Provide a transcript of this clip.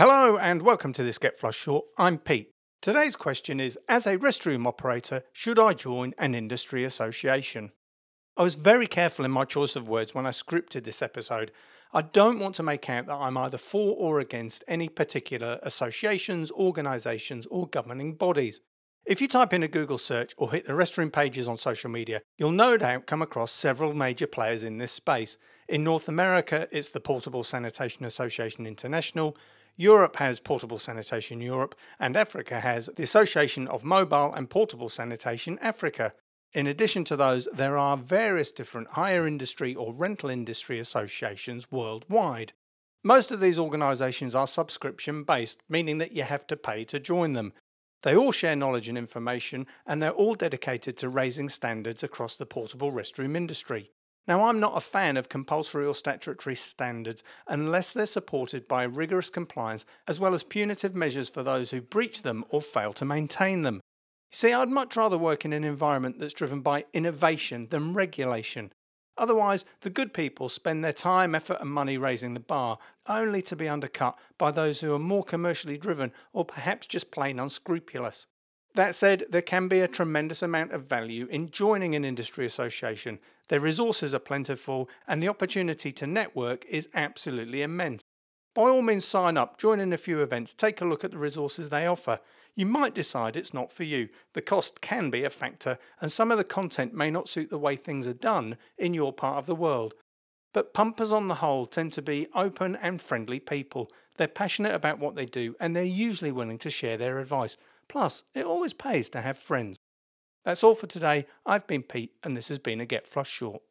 Hello and welcome to this Get Flush Short. I'm Pete. Today's question is As a restroom operator, should I join an industry association? I was very careful in my choice of words when I scripted this episode. I don't want to make out that I'm either for or against any particular associations, organisations, or governing bodies. If you type in a Google search or hit the restroom pages on social media, you'll no doubt come across several major players in this space. In North America, it's the Portable Sanitation Association International. Europe has Portable Sanitation Europe, and Africa has the Association of Mobile and Portable Sanitation Africa. In addition to those, there are various different hire industry or rental industry associations worldwide. Most of these organisations are subscription based, meaning that you have to pay to join them. They all share knowledge and information, and they're all dedicated to raising standards across the portable restroom industry. Now, I'm not a fan of compulsory or statutory standards unless they're supported by rigorous compliance as well as punitive measures for those who breach them or fail to maintain them. You see, I'd much rather work in an environment that's driven by innovation than regulation. Otherwise, the good people spend their time, effort, and money raising the bar, only to be undercut by those who are more commercially driven or perhaps just plain unscrupulous. That said, there can be a tremendous amount of value in joining an industry association. Their resources are plentiful, and the opportunity to network is absolutely immense. By all means, sign up, join in a few events, take a look at the resources they offer. You might decide it's not for you. The cost can be a factor, and some of the content may not suit the way things are done in your part of the world. But pumpers on the whole tend to be open and friendly people. They're passionate about what they do, and they're usually willing to share their advice. Plus, it always pays to have friends. That's all for today. I've been Pete, and this has been a Get Flush Short.